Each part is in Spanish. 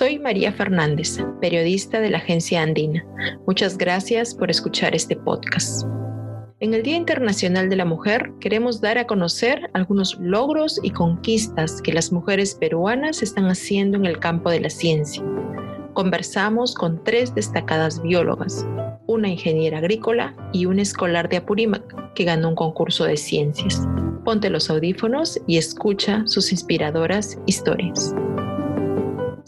Soy María Fernández, periodista de la agencia Andina. Muchas gracias por escuchar este podcast. En el Día Internacional de la Mujer queremos dar a conocer algunos logros y conquistas que las mujeres peruanas están haciendo en el campo de la ciencia. Conversamos con tres destacadas biólogas, una ingeniera agrícola y un escolar de Apurímac que ganó un concurso de ciencias. Ponte los audífonos y escucha sus inspiradoras historias.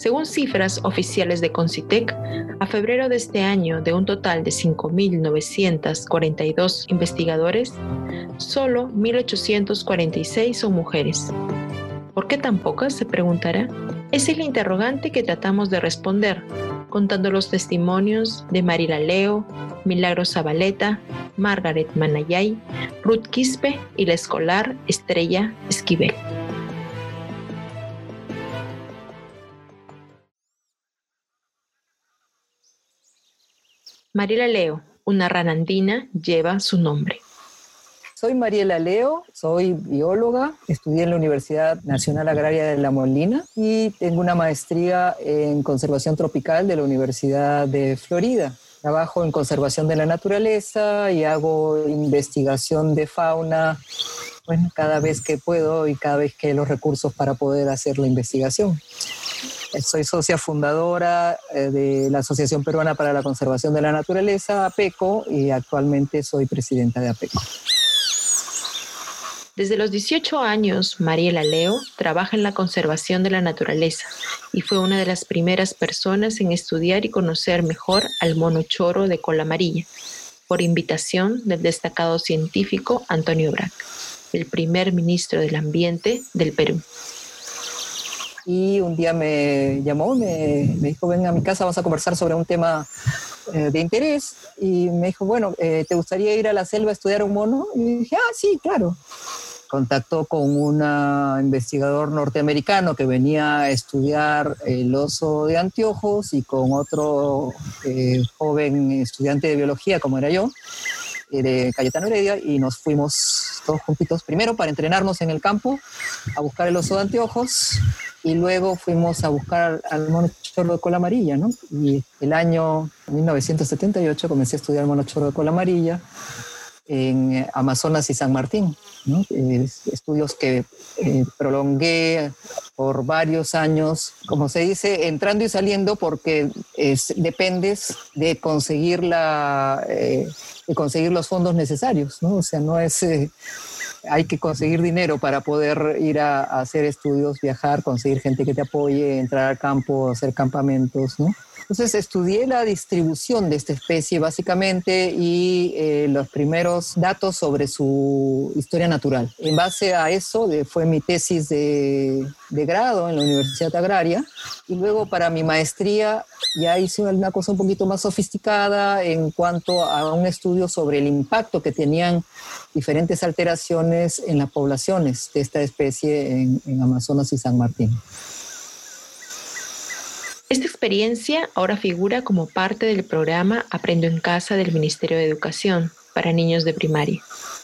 Según cifras oficiales de Concitec, a febrero de este año, de un total de 5.942 investigadores, solo 1.846 son mujeres. ¿Por qué tan pocas? se preguntará. Es el interrogante que tratamos de responder, contando los testimonios de Marila Leo, Milagro Zabaleta, Margaret Manayay, Ruth Quispe y la escolar Estrella Esquivel. Mariela Leo, una ranandina, lleva su nombre. Soy Mariela Leo, soy bióloga, estudié en la Universidad Nacional Agraria de La Molina y tengo una maestría en conservación tropical de la Universidad de Florida. Trabajo en conservación de la naturaleza y hago investigación de fauna, bueno, cada vez que puedo y cada vez que los recursos para poder hacer la investigación. Soy socia fundadora eh, de la Asociación Peruana para la Conservación de la Naturaleza, APECO, y actualmente soy presidenta de APECO. Desde los 18 años, Mariela Leo trabaja en la conservación de la naturaleza y fue una de las primeras personas en estudiar y conocer mejor al mono choro de cola amarilla, por invitación del destacado científico Antonio Brac, el primer ministro del Ambiente del Perú y un día me llamó, me, dijo, ven a mi casa, vamos a conversar sobre un tema eh, de interés. Y me dijo, bueno, eh, ¿te gustaría ir a la selva a estudiar un mono? Y dije, ah, sí, claro. Contactó con un investigador norteamericano que venía a estudiar el oso de anteojos y con otro eh, joven estudiante de biología, como era yo, de Cayetano Heredia, y nos fuimos todos juntitos, primero para entrenarnos en el campo, a buscar el oso de anteojos, y luego fuimos a buscar al mono chorro de cola amarilla, ¿no? Y el año 1978 comencé a estudiar mono chorro de cola amarilla en Amazonas y San Martín, ¿no? estudios que eh, prolongué por varios años, como se dice, entrando y saliendo porque dependes de conseguir, la, eh, de conseguir los fondos necesarios, ¿no? O sea, no es... Hay que conseguir dinero para poder ir a, hacer estudios, viajar, conseguir gente que te apoye, entrar al campo, hacer campamentos, ¿no? Entonces estudié la distribución de esta especie básicamente y eh, los primeros datos sobre su historia natural. En base a eso fue mi tesis de, de grado en la Universidad Agraria y luego para mi maestría ya hice una cosa un poquito más sofisticada en cuanto a un estudio sobre el impacto que tenían diferentes alteraciones en las poblaciones de esta especie en, en Amazonas y San Martín. Experiencia ahora figura como parte del programa Aprendo en Casa del Ministerio de Educación para niños de primaria.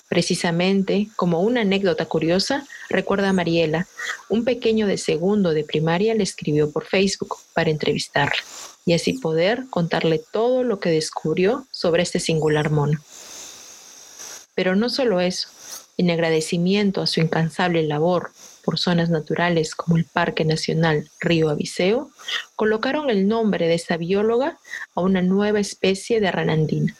Precisamente, como una anécdota curiosa, recuerda a Mariela, un pequeño de segundo de primaria le escribió por Facebook para entrevistarla y así poder contarle todo lo que descubrió sobre este singular mono. Pero no solo eso, en agradecimiento a su incansable labor por zonas naturales como el Parque Nacional Río Abiseo, colocaron el nombre de esta bióloga a una nueva especie de ranandina,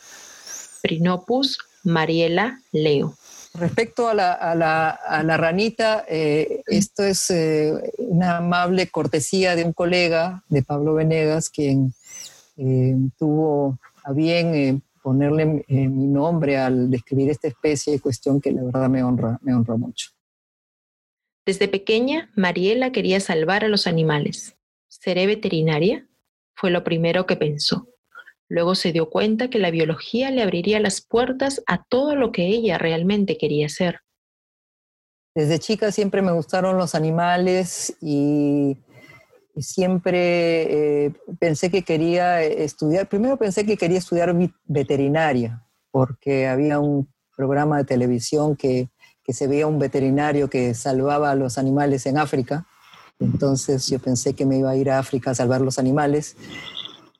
Prinopus mariela leo. Respecto a la, ranita, eh, esto es eh, una amable cortesía de un colega, de Pablo Venegas, quien eh, tuvo a bien ponerle mi nombre al describir esta especie, cuestión que la verdad me honra, me honra mucho. Desde pequeña, Mariela quería salvar a los animales. ¿Seré veterinaria? Fue lo primero que pensó. Luego se dio cuenta que la biología le abriría las puertas a todo lo que ella realmente quería ser. Desde chica siempre me gustaron los animales y, siempre eh, pensé que quería estudiar, primero pensé que quería estudiar veterinaria, porque había un programa de televisión que, que se veía un veterinario que salvaba a los animales en África Entonces yo pensé que me iba a ir a África a salvar los animales,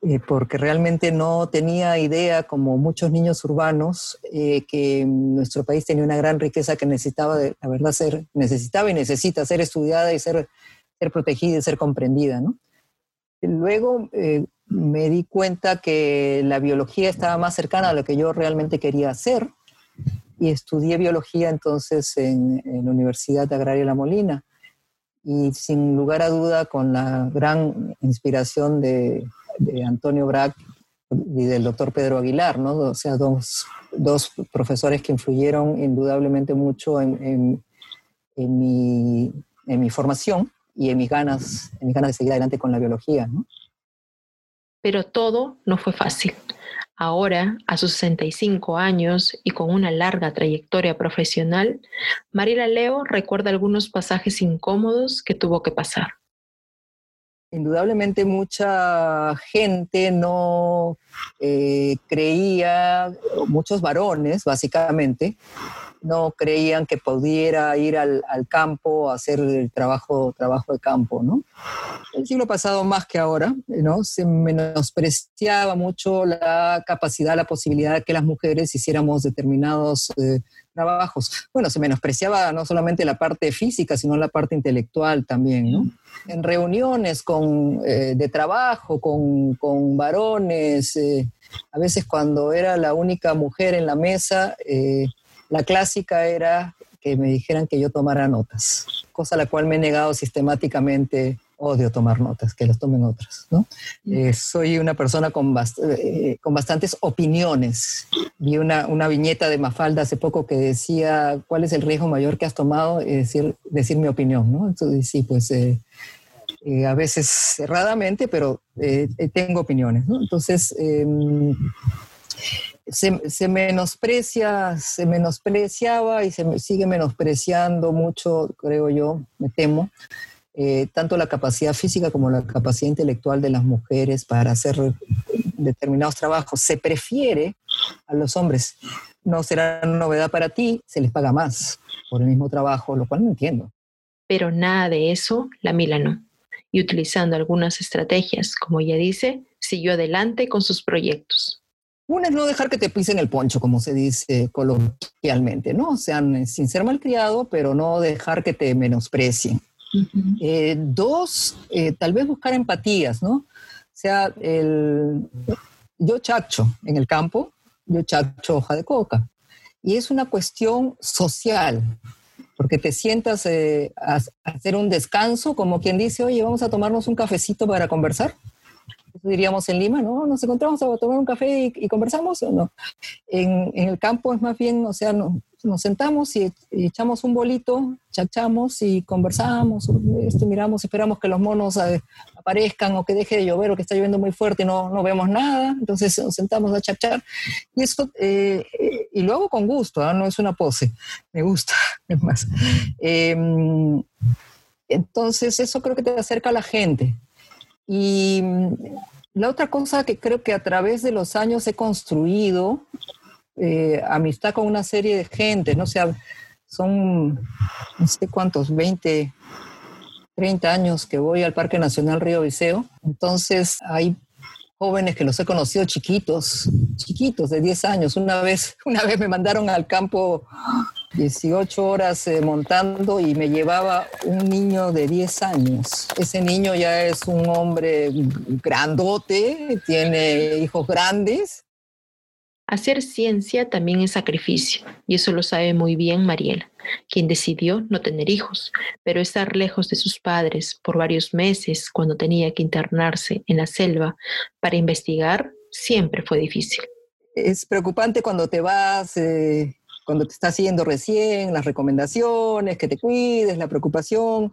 eh, porque realmente no tenía idea, como muchos niños urbanos, eh, que nuestro país tenía una gran riqueza que necesitaba, de, la verdad, ser, necesitaba y necesita ser estudiada y ser, ser protegida y ser comprendida. ¿no? Luego eh, me di cuenta que la biología estaba más cercana a lo que yo realmente quería hacer y estudié biología entonces en, la Universidad Agraria La Molina y sin lugar a duda con la gran inspiración de, Antonio Brack y del doctor Pedro Aguilar, ¿no? O sea, dos, dos profesores que influyeron indudablemente mucho en, en, mi, en mi formación y en mis ganas, en mis ganas de seguir adelante con la biología, ¿no? Pero todo no fue fácil. Ahora, a sus 65 años y con una larga trayectoria profesional, Mariela Leo recuerda algunos pasajes incómodos que tuvo que pasar. Indudablemente mucha gente no eh, creía, muchos varones básicamente, no creían que pudiera ir al, campo a hacer el trabajo, trabajo de campo, ¿no? El siglo pasado más que ahora, ¿no? Se menospreciaba mucho la capacidad, la posibilidad de que las mujeres hiciéramos determinados eh, trabajos. Bueno, se menospreciaba no solamente la parte física, sino la parte intelectual también, ¿no? En reuniones con, eh, de trabajo con, con varones, eh, a veces cuando era la única mujer en la mesa, la clásica era que me dijeran que yo tomara notas, cosa a la cual me he negado sistemáticamente. Odio tomar notas, que las tomen otras. ¿no? Mm. Eh, soy una persona con, eh, con bastantes opiniones. Vi una, una, viñeta de Mafalda hace poco que decía, ¿cuál es el riesgo mayor que has tomado? Y decir, decir mi opinión. ¿no? Entonces, sí, pues eh, a veces cerradamente, pero tengo opiniones. ¿no? Entonces, em, se, menosprecia, se menospreciaba y se sigue menospreciando mucho, creo yo, me temo, eh, tanto la capacidad física como la capacidad intelectual de las mujeres para hacer determinados trabajos. Se prefiere a los hombres. No será novedad para ti, se les paga más por el mismo trabajo, lo cual no entiendo. Pero nada de eso la Milano. Y utilizando algunas estrategias, como ella dice, siguió adelante con sus proyectos. Una es no dejar que te pisen el poncho, como se dice coloquialmente, ¿no? O sea, sin ser malcriado, pero no dejar que te menosprecien. Eh, dos, eh, tal vez buscar empatías, ¿no? O sea, el, yo chacho en el campo, yo chacho hoja de coca. Y es una cuestión social, porque te sientas eh, a hacer un descanso, como quien dice, oye, vamos a tomarnos un cafecito para conversar diríamos en Lima, ¿no? Nos encontramos a tomar un café y, conversamos, ¿o no? En, el campo es más bien, o sea, nos sentamos y, echamos un bolito, chachamos y conversamos, esto, miramos, esperamos que los monos eh, aparezcan o que deje de llover o que está lloviendo muy fuerte y no, no vemos nada, entonces nos sentamos a chachar. Y eso, eh, y lo hago con gusto, ¿ah? no es una pose, me gusta, es más. Em, entonces eso creo que te acerca a la gente, y mm, la otra cosa que creo que a través de los años he construido, eh, amistad con una serie de gente, ¿no? sea, son no sé cuántos, 20, 30 años que voy al Parque Nacional Río Viseo. Entonces hay jóvenes que los he conocido chiquitos, chiquitos de 10 años. Una vez, una vez me mandaron al campo 18 horas eh, montando y me llevaba un niño de 10 años. Ese niño ya es un hombre grandote, tiene hijos grandes. Hacer ciencia también es sacrificio, y eso lo sabe muy bien Mariela, quien decidió no tener hijos, pero estar lejos de sus padres por varios meses cuando tenía que internarse en la selva para investigar siempre fue difícil. Es preocupante cuando te vas, eh, cuando te estás siguiendo recién, las recomendaciones, que te cuides, la preocupación.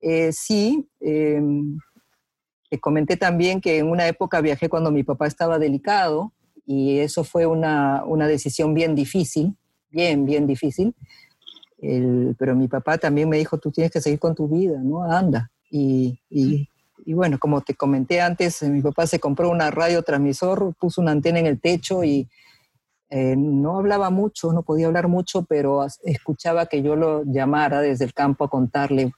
Eh, sí, em, te comenté también que en una época viajé cuando mi papá estaba delicado y eso fue una, una decisión bien difícil, bien, bien difícil. pero mi papá también me dijo, tú tienes que seguir con tu vida, ¿no? Anda. Y, y, y, bueno, como te comenté antes, mi papá se compró una radiotransmisor, puso una antena en el techo y eh, no hablaba mucho, no podía hablar mucho, pero escuchaba que yo lo llamara desde el campo a contarle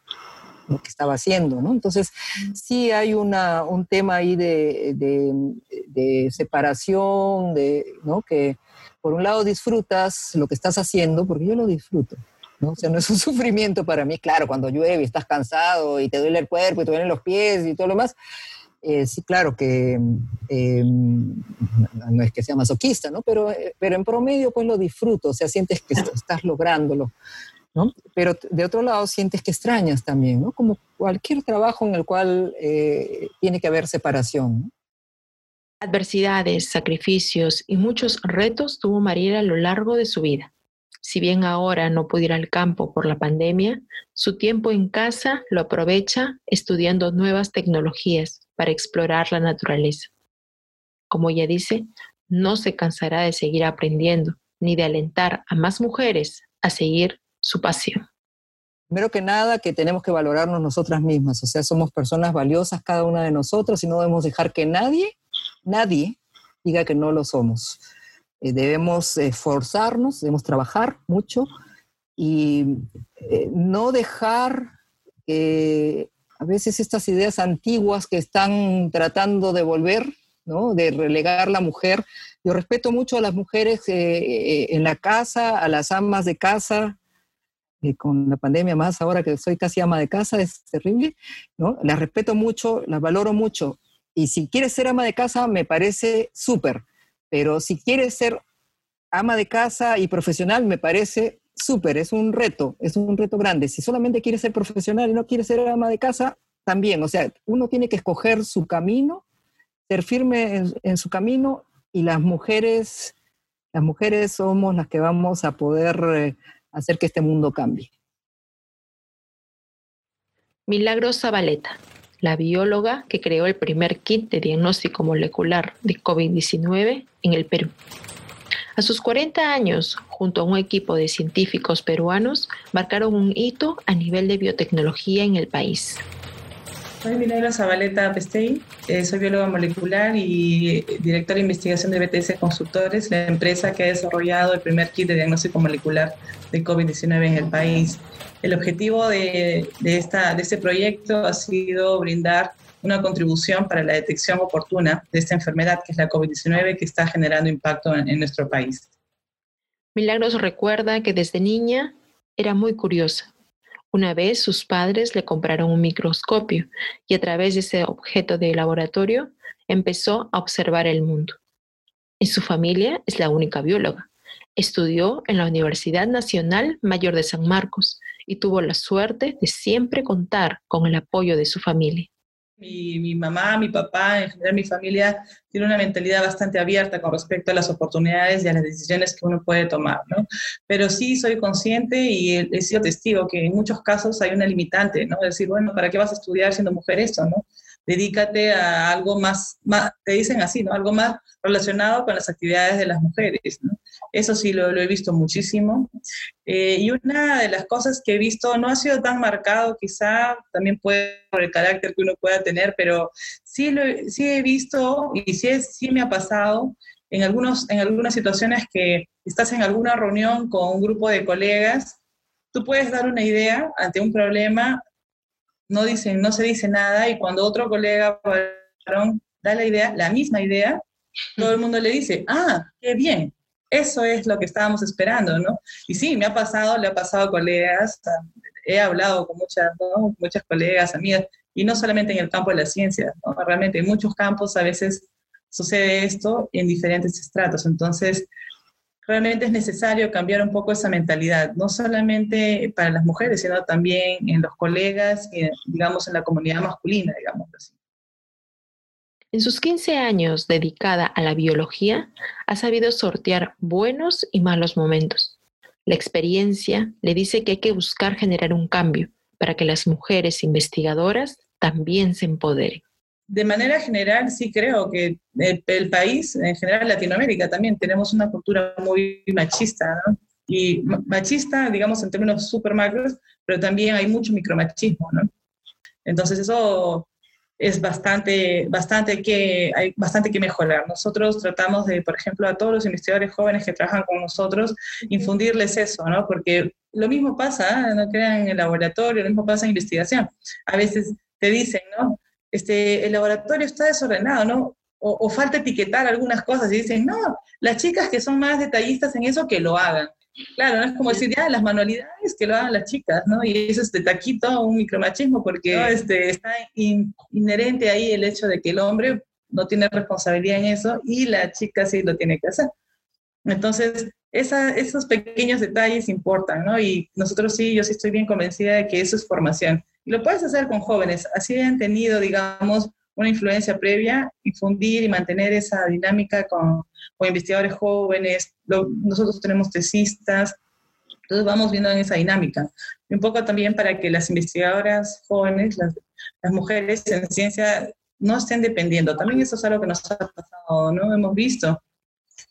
lo que estaba haciendo, ¿no? Entonces, sí hay una, un tema ahí de, de, separación, de, ¿no? Que por un lado disfrutas lo que estás haciendo, porque yo lo disfruto, ¿no? O sea, no es un sufrimiento para mí, claro, cuando llueve estás cansado y te duele el cuerpo y te duelen los pies y todo lo demás, eh, sí, claro que eh, no es que sea masoquista, ¿no? Pero, eh, pero en promedio pues lo disfruto, o sea, sientes que estás lográndolo, ¿no? Pero de otro lado sientes que extrañas también, ¿no? Como cualquier trabajo en el cual tiene que haber separación. Adversidades, sacrificios y muchos retos tuvo Mariela a lo largo de su vida. Si bien ahora no puede ir al campo por la pandemia, su tiempo en casa lo aprovecha estudiando nuevas tecnologías para explorar la naturaleza. Como ella dice, no se cansará de seguir aprendiendo ni de alentar a más mujeres a seguir su pasión. Primero que nada, que tenemos que valorarnos nosotras mismas, o sea, somos personas valiosas cada una de nosotros y no debemos dejar que nadie, nadie diga que no lo somos. Eh, debemos esforzarnos, debemos trabajar mucho y eh, no dejar que a veces estas ideas antiguas que están tratando de volver, de relegar la mujer. Yo respeto mucho a las mujeres eh, en la casa, a las amas de casa, con la pandemia más ahora que soy casi ama de casa, es terrible, ¿no? Las respeto mucho, las valoro mucho. Y si quieres ser ama de casa, me parece súper. Pero si quieres ser ama de casa y profesional, me parece súper, es un reto, es un reto grande. Si solamente quieres ser profesional y no quieres ser ama de casa, también. O sea, uno tiene que escoger su camino, ser firme en, su camino y las mujeres, las mujeres somos las que vamos a poder eh, hacer que este mundo cambie. Milagros Zabaleta la bióloga que creó el primer kit de diagnóstico molecular de COVID-19 en el Perú. A sus 40 años, junto a un equipo de científicos peruanos, marcaron un hito a nivel de biotecnología en el país. Soy Milagro Zabaleta Pestey, eh, soy bióloga molecular y directora de investigación de BTS Consultores, la empresa que ha desarrollado el primer kit de diagnóstico molecular de COVID-19 en el país. El objetivo de, esta, de este proyecto ha sido brindar una contribución para la detección oportuna de esta enfermedad, que es la COVID-19, que está generando impacto en, nuestro país. Milagros recuerda que desde niña era muy curiosa. Una vez sus padres le compraron un microscopio y a través de ese objeto de laboratorio empezó a observar el mundo. En su familia es la única bióloga. Estudió en la Universidad Nacional Mayor de San Marcos y tuvo la suerte de siempre contar con el apoyo de su familia. Mi, mamá, mi papá, en general mi familia, tiene una mentalidad bastante abierta con respecto a las oportunidades y a las decisiones que uno puede tomar, ¿no? Pero sí soy consciente y he, sido testigo que en muchos casos hay una limitante, ¿no? decir, bueno, ¿para qué vas a estudiar siendo mujer esto, no? Dedícate a algo más, más, te dicen así, ¿no? Algo más relacionado con las actividades de las mujeres, ¿no? Eso sí lo, he visto muchísimo. Eh, y una de las cosas que he visto, no ha sido tan marcado quizá, también puede por el carácter que uno pueda tener, pero sí, lo, sí he visto y sí, sí me ha pasado en, algunos, en algunas situaciones que estás en alguna reunión con un grupo de colegas, tú puedes dar una idea ante un problema no, dicen, no se dice nada y cuando otro colega da la idea, la misma idea, todo el mundo le dice, ah, qué bien, eso es lo que estábamos esperando, ¿no? Y sí, me ha pasado, le ha pasado a colegas, he hablado con muchas, muchas colegas, amigas, y no solamente en el campo de la ciencia, ¿no? realmente en muchos campos a veces sucede esto en diferentes estratos. Entonces, realmente es necesario cambiar un poco esa mentalidad, no solamente para las mujeres, sino también en los colegas y, digamos, en la comunidad masculina, digamos así. En sus 15 años dedicada a la biología, ha sabido sortear buenos y malos momentos. La experiencia le dice que hay que buscar generar un cambio para que las mujeres investigadoras también se empoderen de manera general sí creo que el, país, en general Latinoamérica también, tenemos una cultura muy machista, ¿no? Y machista, digamos, en términos súper macros, pero también hay mucho micromachismo, ¿no? Entonces eso es bastante, bastante que, hay bastante que mejorar. Nosotros tratamos de, por ejemplo, a todos los investigadores jóvenes que trabajan con nosotros, infundirles eso, ¿no? Porque lo mismo pasa, no crean en el laboratorio, lo mismo pasa en investigación. A veces te dicen, ¿no? Este, el laboratorio está desordenado, ¿no? O, o falta etiquetar algunas cosas y dicen, no, las chicas que son más detallistas en eso, que lo hagan. Claro, no es como decir, ya, las manualidades que lo hagan las chicas, ¿no? Y eso es de taquito un micromachismo porque este, está inherente ahí el hecho de que el hombre no tiene responsabilidad en eso y la chica sí lo tiene que hacer. Entonces, esos pequeños detalles importan, ¿no? Y nosotros sí, yo sí estoy bien convencida de que eso es formación. Y lo puedes hacer con jóvenes, así han tenido, digamos, una influencia previa, difundir y mantener esa dinámica con, investigadores jóvenes. nosotros tenemos tesistas, entonces vamos viendo en esa dinámica. Y un poco también para que las investigadoras jóvenes, las, mujeres en ciencia, no estén dependiendo. También eso es algo que nos ha pasado, ¿no? Hemos visto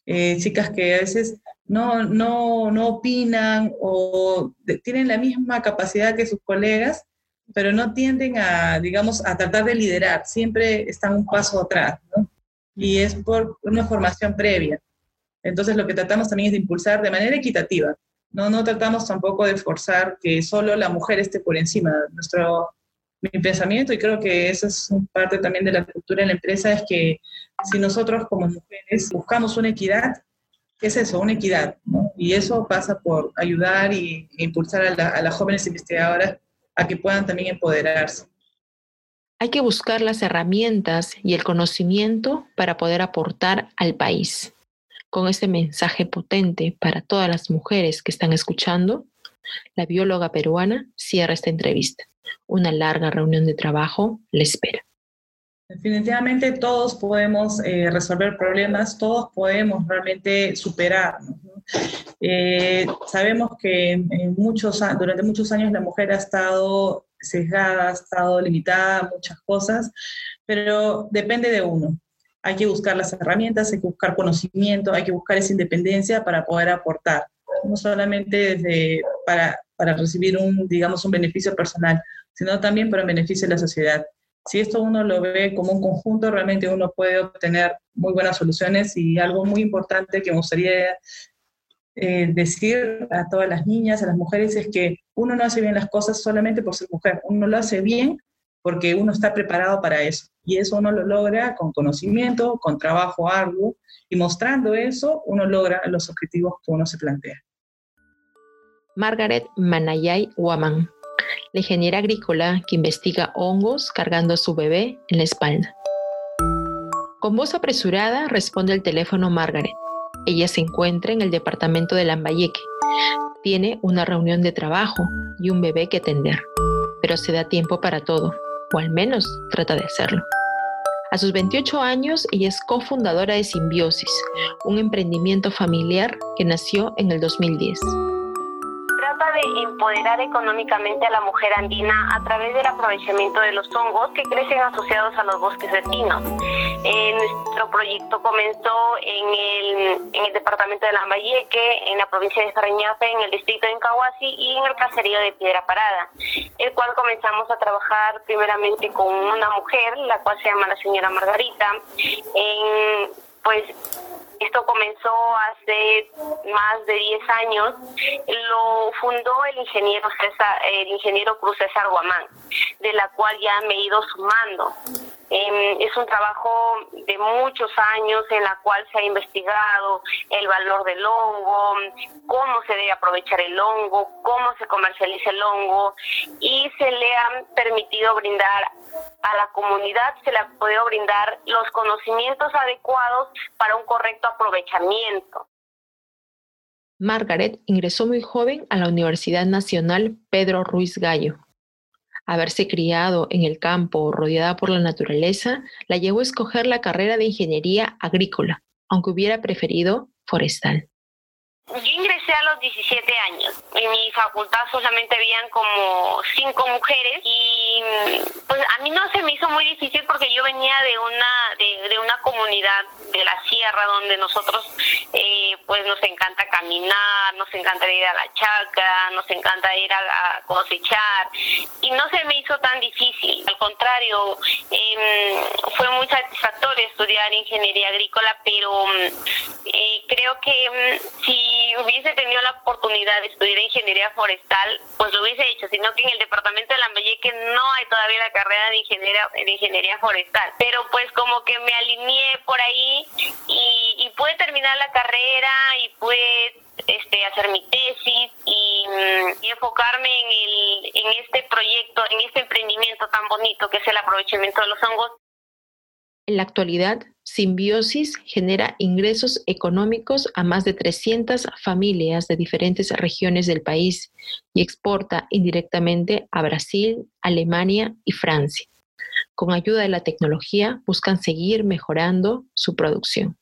eh, chicas que a veces no, no, no opinan o tienen la misma capacidad que sus colegas, pero no tienden a, digamos, a tratar de liderar, siempre están un paso atrás. Y es por una formación previa. Entonces lo que tratamos también es de impulsar de manera equitativa. No, no tratamos tampoco de forzar que solo la mujer esté por encima. Nuestro mi pensamiento, y creo que eso es parte también de la cultura de la empresa, es que si nosotros como mujeres buscamos una equidad, ¿qué es eso? Una equidad. Y eso pasa por ayudar e impulsar a las jóvenes investigadoras a que puedan también empoderarse. Hay que buscar las herramientas y el conocimiento para poder aportar al país. Con este mensaje potente para todas las mujeres que están escuchando, la bióloga peruana cierra esta entrevista. Una larga reunión de trabajo le espera. Definitivamente todos podemos eh, resolver problemas, todos podemos realmente superarnos. Eh, sabemos que durante muchos años la mujer ha estado sesgada, ha estado limitada a muchas cosas, pero depende de uno. Hay que buscar las herramientas, hay que buscar conocimiento, hay que buscar esa independencia para poder aportar, no solamente para, recibir un, digamos, un beneficio personal, sino también para el beneficio de la sociedad si esto uno lo ve como un conjunto, realmente uno puede obtener muy buenas soluciones y algo muy importante que me gustaría eh, decir a todas las niñas, a las mujeres, es que uno no hace bien las cosas solamente por ser mujer, uno lo hace bien porque uno está preparado para eso. Y eso uno lo logra con conocimiento, con trabajo arduo, y mostrando eso, uno logra los objetivos que uno se plantea. Margaret Manayay Waman la ingeniera agrícola que investiga hongos cargando a su bebé en la espalda. Con voz apresurada responde el teléfono Margaret. Ella se encuentra en el departamento de Lambayeque. Tiene una reunión de trabajo y un bebé que atender, pero se da tiempo para todo, o al menos trata de hacerlo. A sus 28 años, ella es cofundadora de Simbiosis, un emprendimiento familiar que nació en el 2010 de empoderar económicamente a la mujer andina a través del aprovechamiento de los hongos que crecen asociados a los bosques de pinos. Eh, nuestro proyecto comenzó en el, en el departamento de Lambayeque, en la provincia de Sarañafe, en el distrito de Incahuasi y en el caserío de Piedra Parada, el cual comenzamos a trabajar primeramente con una mujer, la cual se llama la señora Margarita, en pues esto comenzó hace más de 10 años. Lo fundó el ingeniero César, el ingeniero Cruz César Guamán, de la cual ya me he ido sumando. Em, es un trabajo de muchos años en la cual se ha investigado el valor del hongo, cómo se debe aprovechar el hongo, cómo se comercializa el hongo y se le han permitido brindar a la comunidad, se le ha podido brindar los conocimientos adecuados para un correcto aprovechamiento. Margaret ingresó muy joven a la Universidad Nacional Pedro Ruiz Gallo Haberse criado en el campo rodeada por la naturaleza la llevó a escoger la carrera de ingeniería agrícola, aunque hubiera preferido forestal. Yo ingresé a los 17 años. En mi facultad solamente habían como cinco mujeres y pues a mí no se me hizo muy difícil porque yo venía de una de, de una comunidad de la sierra donde nosotros eh, pues nos encanta caminar, nos encanta ir a la chacra, nos encanta ir a, cosechar y no se me hizo tan difícil. Al contrario, eh, fue muy satisfactorio estudiar ingeniería agrícola, pero eh, creo que mm, si hubiese tenido la oportunidad de estudiar ingeniería forestal, pues lo hubiese hecho, sino que en el departamento de Lambayeque no hay todavía la carrera de ingeniería, de ingeniería forestal. Pero pues como que me alineé por ahí y, y pude terminar la carrera y pude este, hacer mi tesis y, mm, y, enfocarme en, el, en este proyecto, en este emprendimiento tan bonito que es el aprovechamiento de los hongos. En la actualidad, Simbiosis genera ingresos económicos a más de 300 familias de diferentes regiones del país y exporta indirectamente a Brasil, Alemania y Francia. Con ayuda de la tecnología buscan seguir mejorando su producción.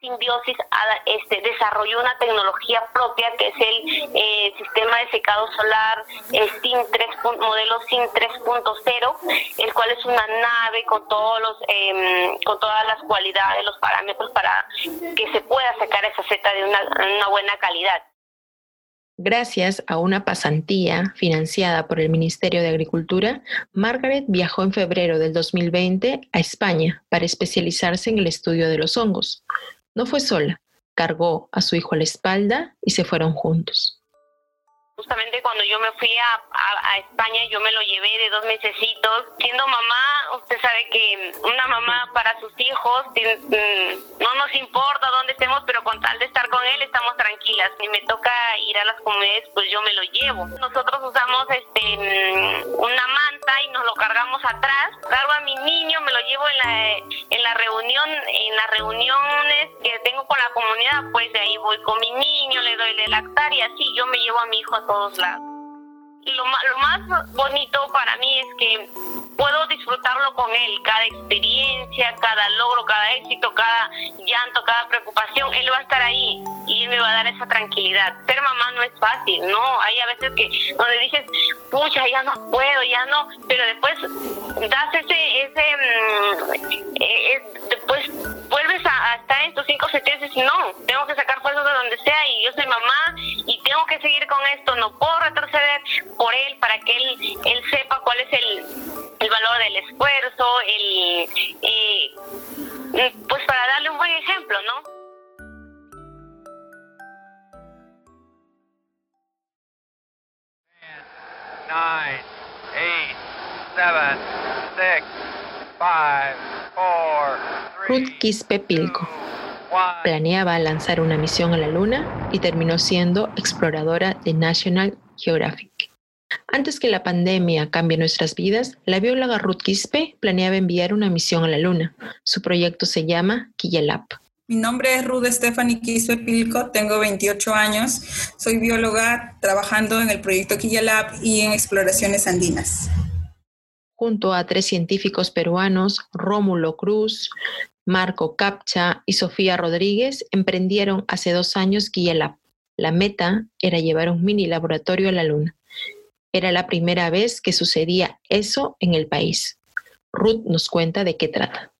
Simbiosis este, desarrolló una tecnología propia que es el eh, sistema de secado solar SIM 3, modelo SIM 3.0, el cual es una nave con todos los em, con todas las cualidades, los parámetros para que se pueda sacar esa seta de una buena calidad. Gracias a una pasantía financiada por el Ministerio de Agricultura, Margaret viajó en febrero del 2020 a España para especializarse en el estudio de los hongos. No fue sola, cargó a su hijo a la espalda y se fueron juntos justamente cuando yo me fui a, España, yo me lo llevé de dos mesecitos. Siendo mamá, usted sabe que una mamá para sus hijos mm, no nos importa dónde estemos, pero con tal de estar con él estamos tranquilas. Si me toca ir a las comunidades, pues yo me lo llevo. Nosotros usamos este mm, una manta y nos lo cargamos atrás. Cargo a mi niño, me lo llevo en la, en la reunión, en las reuniones que tengo con la comunidad, pues de ahí voy con mi niño, le doy de lactar y así yo me llevo a mi hijo todos lados. Lo, lo más bonito para mí es que puedo disfrutarlo con él, cada experiencia, cada logro, cada éxito, cada llanto, cada preocupación, él va a estar ahí y él me va a dar esa tranquilidad. Ser mamá no es fácil, no, hay a veces que donde dices, pucha, ya no puedo, ya no, pero después das ese, ese, mm, eh, después vuelves a, estar en tus cinco sentidos y dices, no, tengo que sacar esto, no puedo retroceder por él para que él, él sepa cuál es el, el valor del esfuerzo, el, eh, pues para darle un buen ejemplo, ¿no? Nine, eight, seven, six, five, four, Ruth Quispe Pilco planeaba lanzar una misión a la Luna y terminó siendo exploradora de National Geographic. Antes que la pandemia cambie nuestras vidas, la bióloga Ruth Quispe planeaba enviar una misión a la Luna. Su proyecto se llama Quillalap. Mi nombre es Ruth Stephanie Quispe Pilco, tengo 28 años, soy bióloga trabajando en el proyecto Quillalap y en exploraciones andinas. Junto a tres científicos peruanos, Rómulo Cruz, Marco Capcha y Sofía Rodríguez emprendieron hace dos años Quillalap. La meta era llevar un mini laboratorio a la Luna. Era la primera vez que sucedía eso en el país. Ruth nos cuenta de qué trata.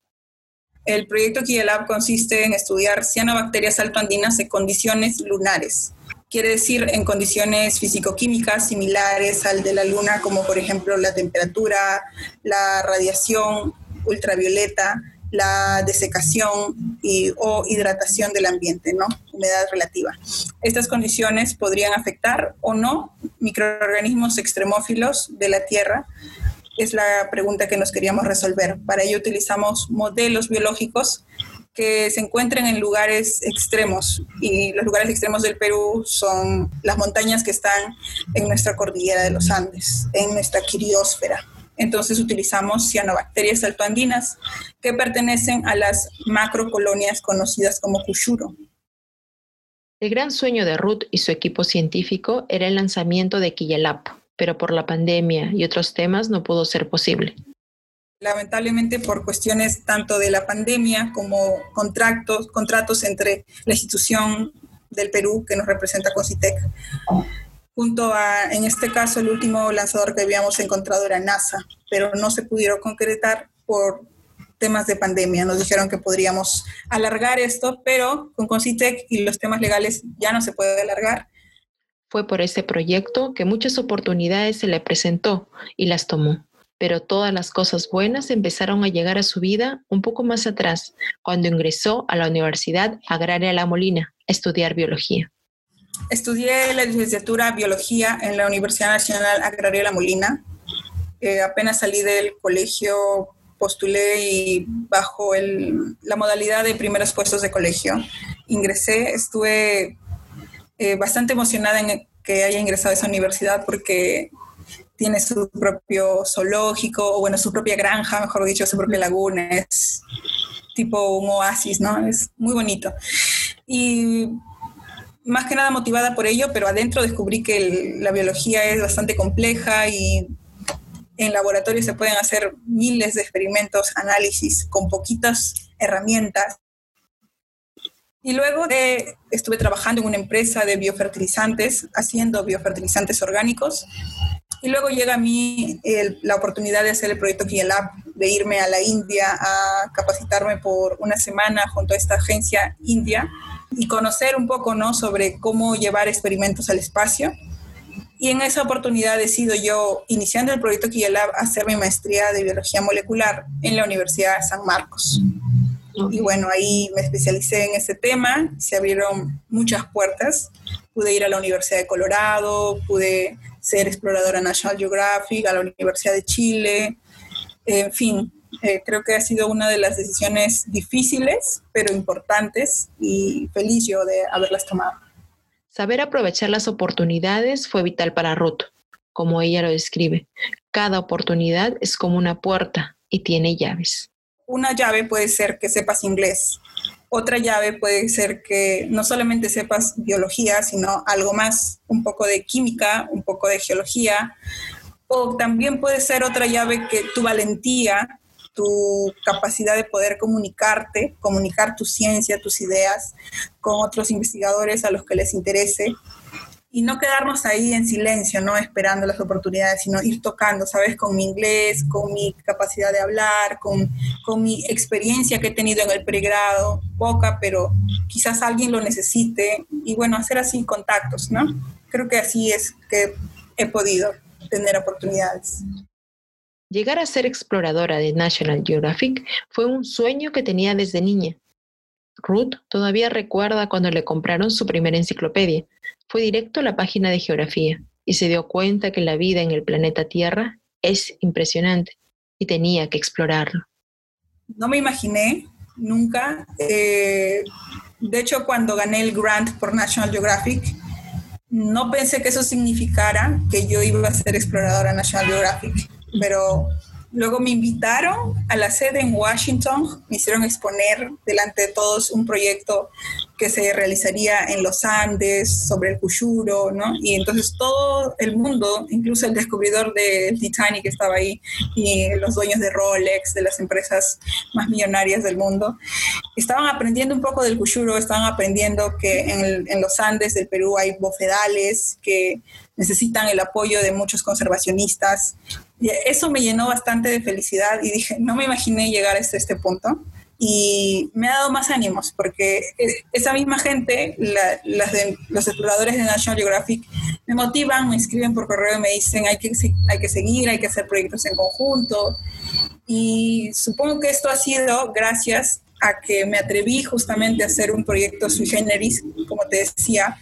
El proyecto Lab consiste en estudiar cianobacterias altoandinas en condiciones lunares. Quiere decir en condiciones físico-químicas similares al de la Luna, como por ejemplo la temperatura, la radiación ultravioleta, la desecación y, o hidratación del ambiente, ¿no? Humedad relativa. Estas condiciones podrían afectar o no microorganismos extremófilos de la Tierra. Es la pregunta que nos queríamos resolver. Para ello utilizamos modelos biológicos que se encuentran en lugares extremos y los lugares extremos del Perú son las montañas que están en nuestra cordillera de los Andes, en nuestra quiriósfera. Entonces utilizamos cianobacterias altoandinas que pertenecen a las macrocolonias conocidas como Cushuro. El gran sueño de Ruth y su equipo científico era el lanzamiento de Quillalap, pero por la pandemia y otros temas no pudo ser posible. Lamentablemente por cuestiones tanto de la pandemia como contratos, contratos entre la institución del Perú que nos representa con CITEC. Junto a, en este caso, el último lanzador que habíamos encontrado era NASA, pero no se pudieron concretar por temas de pandemia. Nos dijeron que podríamos alargar esto, pero con Concitec y los temas legales ya no se puede alargar. Fue por ese proyecto que muchas oportunidades se le presentó y las tomó pero todas las cosas buenas empezaron a llegar a su vida un poco más atrás, cuando ingresó a la Universidad Agraria La Molina a estudiar biología. Estudié la licenciatura Biología en la Universidad Nacional Agraria La Molina. Eh, apenas salí del colegio, postulé y bajo el, la modalidad de primeros puestos de colegio. Ingresé, estuve eh, bastante emocionada en que haya ingresado a esa universidad porque tiene su propio zoológico, o bueno, su propia granja, mejor dicho, su propia laguna, es tipo un oasis, ¿no? Es muy bonito. Y más que nada motivada por ello, pero adentro descubrí que la biología es bastante compleja y en laboratorio se pueden hacer miles de experimentos, análisis con poquitas herramientas. Y luego estuve trabajando en una empresa de biofertilizantes, haciendo biofertilizantes orgánicos y luego llega a mí la oportunidad de hacer el proyecto Kielab, de irme a la India a capacitarme por una semana junto a esta agencia india y conocer un poco ¿no? sobre cómo llevar experimentos al espacio. Y en esa oportunidad decido yo, iniciando el proyecto Kielab, hacer mi maestría de biología molecular en la Universidad de San Marcos. Y bueno, ahí me especialicé en ese tema, se abrieron muchas puertas. Pude ir a la Universidad de Colorado, pude ser exploradora National Geographic, a la Universidad de Chile, en fin, eh, creo que ha sido una de las decisiones difíciles, pero importantes y feliz yo de haberlas tomado. Saber aprovechar las oportunidades fue vital para Ruth, como ella lo describe. Cada oportunidad es como una puerta y tiene llaves. Una llave puede ser que sepas inglés, otra llave puede ser que no solamente sepas biología, sino algo más, un poco de química, un poco de geología. O también puede ser otra llave que tu valentía, tu capacidad de poder comunicarte, comunicar tu ciencia, tus ideas con otros investigadores a los que les interese y no quedarnos ahí en silencio, no esperando las oportunidades, sino ir tocando, ¿sabes? Con mi inglés, con mi capacidad de hablar, con, con mi experiencia que he tenido en el pregrado, poca, pero quizás alguien lo necesite, y bueno, hacer así contactos, ¿no? Creo que así es que he podido tener oportunidades. Llegar a ser exploradora de National Geographic fue un sueño que tenía desde niña. Ruth todavía recuerda cuando le compraron su primera enciclopedia, fue directo a la página de geografía y se dio cuenta que la vida en el planeta Tierra es impresionante y tenía que explorarlo. No me imaginé nunca. Eh, de hecho, cuando gané el grant por National Geographic, no pensé que eso significara que yo iba a ser exploradora National Geographic, pero Luego me invitaron a la sede en Washington, me hicieron exponer delante de todos un proyecto que se realizaría en los Andes sobre el Cushuro, ¿no? Y entonces todo el mundo, incluso el descubridor del Titanic estaba ahí y los dueños de Rolex, de las empresas más millonarias del mundo, estaban aprendiendo un poco del Cushuro, estaban aprendiendo que en, en los Andes del Perú hay bofedales que necesitan el apoyo de muchos conservacionistas. Eso me llenó bastante de felicidad y dije, no me imaginé llegar hasta este punto. Y me ha dado más ánimos porque esa misma gente, los exploradores de National Geographic, me motivan, me escriben por correo y me dicen hay que, hay que seguir, hay que hacer proyectos en conjunto. Y supongo que esto ha sido gracias a que me atreví justamente a hacer un proyecto sui generis, como te decía,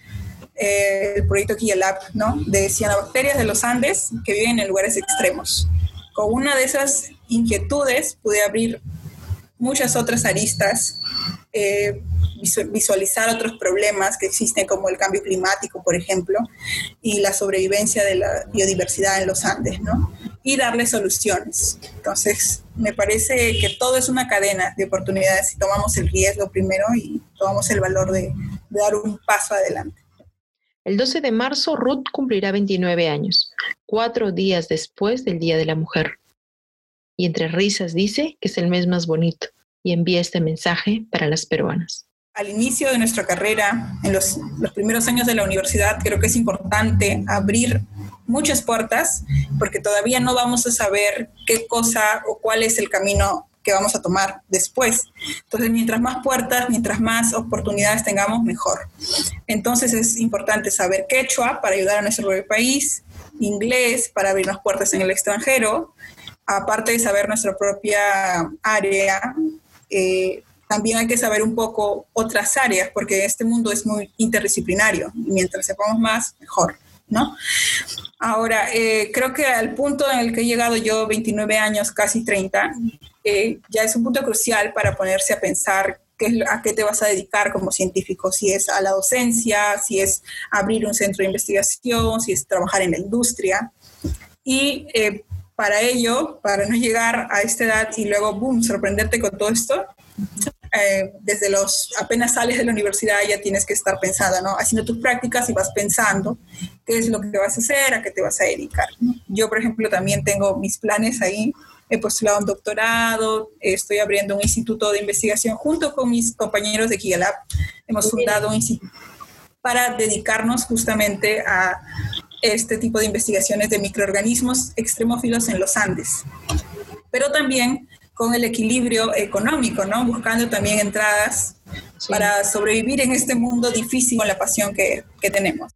eh, el proyecto Kielab, ¿no? De cianobacterias de los Andes que viven en lugares extremos. Con una de esas inquietudes pude abrir muchas otras aristas, eh, visualizar otros problemas que existen como el cambio climático, por ejemplo, y la sobrevivencia de la biodiversidad en los Andes, ¿no? Y darle soluciones. Entonces, me parece que todo es una cadena de oportunidades si tomamos el riesgo primero y tomamos el valor de dar un paso adelante. El 12 de marzo, Ruth cumplirá 29 años, cuatro días después del Día de la Mujer. Y entre risas dice que es el mes más bonito y envía este mensaje para las peruanas. al inicio de nuestra carrera, en los, los, primeros años de la universidad, creo que es importante abrir muchas puertas porque todavía no vamos a saber qué cosa o cuál es el camino que vamos a tomar después. Entonces, mientras más puertas, mientras más oportunidades tengamos, mejor. Entonces, es importante saber quechua para ayudar a nuestro país, inglés para abrirnos puertas en el extranjero, aparte de saber nuestra propia área, eh, también hay que saber un poco otras áreas, porque este mundo es muy interdisciplinario, mientras sepamos más, mejor, ¿no? Ahora, eh, creo que al punto en el que he llegado yo, 29 años, casi 30, eh, ya es un punto crucial para ponerse a pensar qué, a qué te vas a dedicar como científico, si es a la docencia, si es abrir un centro de investigación, si es trabajar en la industria. Y eh, para ello, para no llegar a esta edad y luego, boom, sorprenderte con todo esto, eh, desde los apenas sales de la universidad ya tienes que estar pensando, ¿no? Haciendo tus prácticas y vas pensando qué es lo que vas a hacer, a qué te vas a dedicar. Yo, por ejemplo, también tengo mis planes ahí. He postulado un doctorado, estoy abriendo un instituto de investigación junto con mis compañeros de Kielab. Hemos fundado un instituto para dedicarnos justamente a este tipo de investigaciones de microorganismos extremófilos en los Andes. Pero también con el equilibrio económico, ¿no? Buscando también entradas para sobrevivir en este mundo difícil con la pasión que, que tenemos.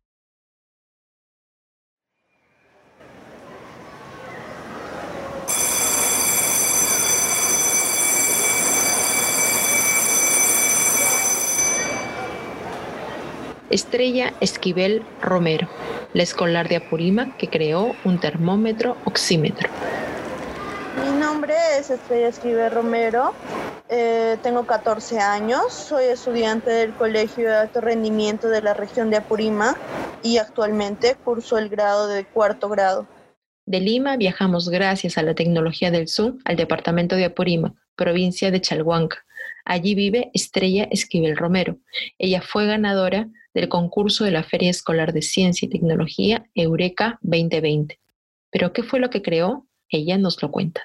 Estrella Esquivel Romero, la escolar de Apurímac que creó un termómetro oxímetro. Mi nombre es Estrella Esquivel Romero, eh, tengo 14 años, soy estudiante del Colegio de Alto Rendimiento de la región de Apurímac y actualmente curso el grado de cuarto grado. De Lima viajamos gracias a la tecnología del Zoom al departamento de Apurímac, provincia de Chalhuanca. Allí vive Estrella Esquivel Romero. Ella fue ganadora del concurso de la Feria Escolar de Ciencia y Tecnología Eureka 2020. ¿Pero qué fue lo que creó? Ella nos lo cuenta.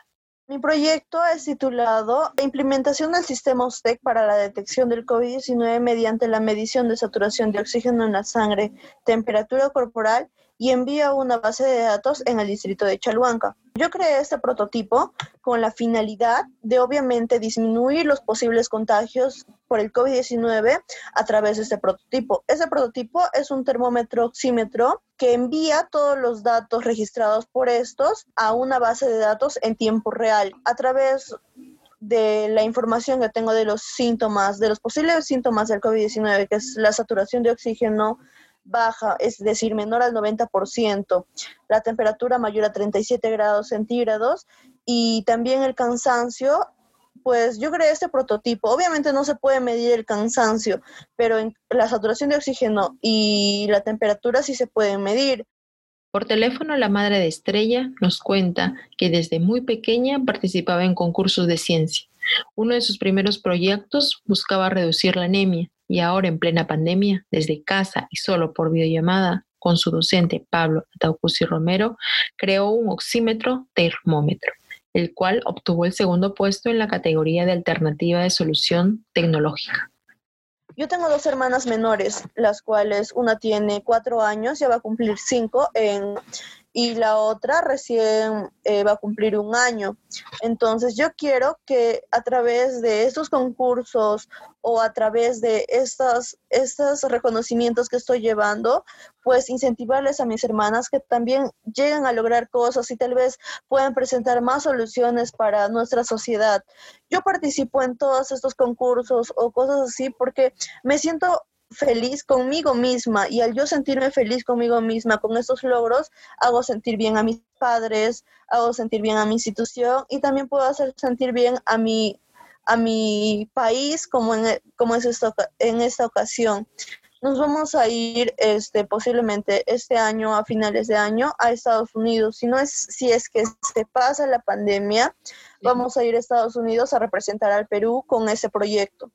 Mi proyecto es titulado Implementación del sistema USTEC para la detección del COVID-19 mediante la medición de saturación de oxígeno en la sangre, temperatura corporal y envía una base de datos en el distrito de Chalhuanca. Yo creé este prototipo con la finalidad de obviamente disminuir los posibles contagios por el COVID-19 a través de este prototipo. Este prototipo es un termómetro oxímetro que envía todos los datos registrados por estos a una base de datos en tiempo real a través de la información que tengo de los síntomas, de los posibles síntomas del COVID-19, que es la saturación de oxígeno, baja, es decir, menor al 90%, la temperatura mayor a 37 grados centígrados y también el cansancio, pues yo creé este prototipo. Obviamente no se puede medir el cansancio, pero en la saturación de oxígeno y la temperatura sí se pueden medir. Por teléfono, la madre de Estrella nos cuenta que desde muy pequeña participaba en concursos de ciencia. Uno de sus primeros proyectos buscaba reducir la anemia y ahora en plena pandemia, desde casa y solo por videollamada, con su docente Pablo Ataucusi Romero, creó un oxímetro termómetro, el cual obtuvo el segundo puesto en la categoría de alternativa de solución tecnológica. Yo tengo dos hermanas menores, las cuales una tiene cuatro años, ya va a cumplir cinco en y la otra recién eh, va a cumplir un año. Entonces yo quiero que a través de estos concursos o a través de estos, estos reconocimientos que estoy llevando, pues incentivarles a mis hermanas que también lleguen a lograr cosas y tal vez puedan presentar más soluciones para nuestra sociedad. Yo participo en todos estos concursos o cosas así porque me siento feliz conmigo misma y al yo sentirme feliz conmigo misma con estos logros, hago sentir bien a mis padres, hago sentir bien a mi institución y también puedo hacer sentir bien a mi, a mi país como en, como es esto, en esta ocasión. Nos vamos a ir este, posiblemente este año, a finales de año, a Estados Unidos. Si no es, si es que se pasa la pandemia, vamos a ir a Estados Unidos a representar al Perú con ese proyecto.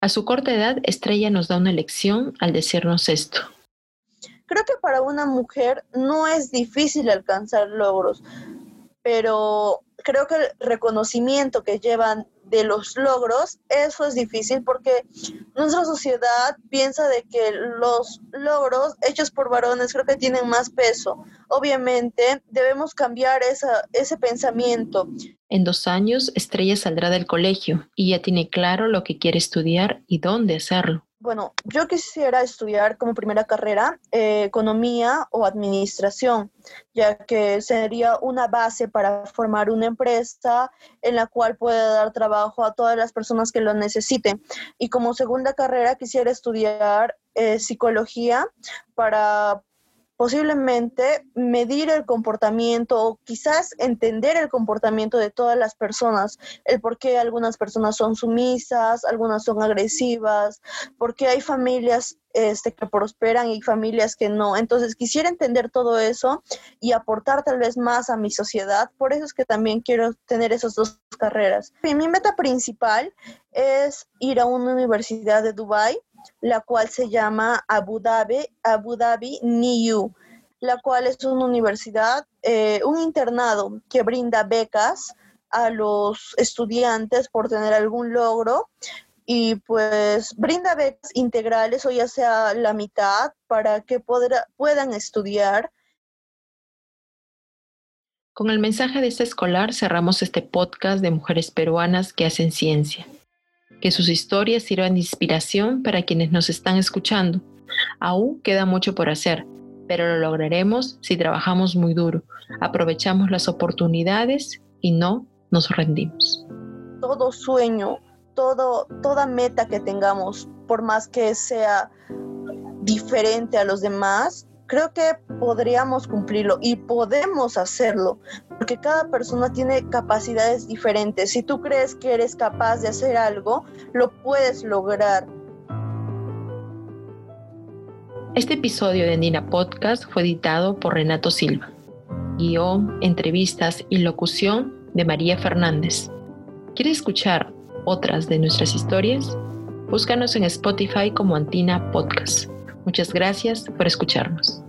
A su corta edad, Estrella nos da una lección al decirnos esto. Creo que para una mujer no es difícil alcanzar logros, pero creo que el reconocimiento que llevan de los logros, eso es difícil porque nuestra sociedad piensa de que los logros hechos por varones creo que tienen más peso. Obviamente debemos cambiar esa, ese pensamiento. En dos años, Estrella saldrá del colegio y ya tiene claro lo que quiere estudiar y dónde hacerlo. Bueno, yo quisiera estudiar como primera carrera eh, economía o administración, ya que sería una base para formar una empresa en la cual pueda dar trabajo a todas las personas que lo necesiten. Y como segunda carrera quisiera estudiar eh, psicología para posiblemente medir el comportamiento o quizás entender el comportamiento de todas las personas, el por qué algunas personas son sumisas, algunas son agresivas, por qué hay familias este, que prosperan y familias que no. Entonces quisiera entender todo eso y aportar tal vez más a mi sociedad. Por eso es que también quiero tener esas dos carreras. mi meta principal es ir a una universidad de Dubái la cual se llama Abu Dhabi, Abu Dhabi NIU, la cual es una universidad, eh, un internado que brinda becas a los estudiantes por tener algún logro y pues brinda becas integrales o ya sea la mitad para que puedan estudiar. Con el mensaje de este escolar cerramos este podcast de mujeres peruanas que hacen ciencia que sus historias sirvan de inspiración para quienes nos están escuchando. Aún queda mucho por hacer, pero lo lograremos si trabajamos muy duro, aprovechamos las oportunidades y no nos rendimos. Todo sueño, todo, toda meta que tengamos, por más que sea diferente a los demás, creo que podríamos cumplirlo y podemos hacerlo, porque cada persona tiene capacidades diferentes. Si tú crees que eres capaz de hacer algo, lo puedes lograr. Este episodio de Nina Podcast fue editado por Renato Silva. Guión, entrevistas y locución de María Fernández. ¿Quieres escuchar otras de nuestras historias? Búscanos en Spotify como Antina Podcast. Muchas gracias por escucharnos.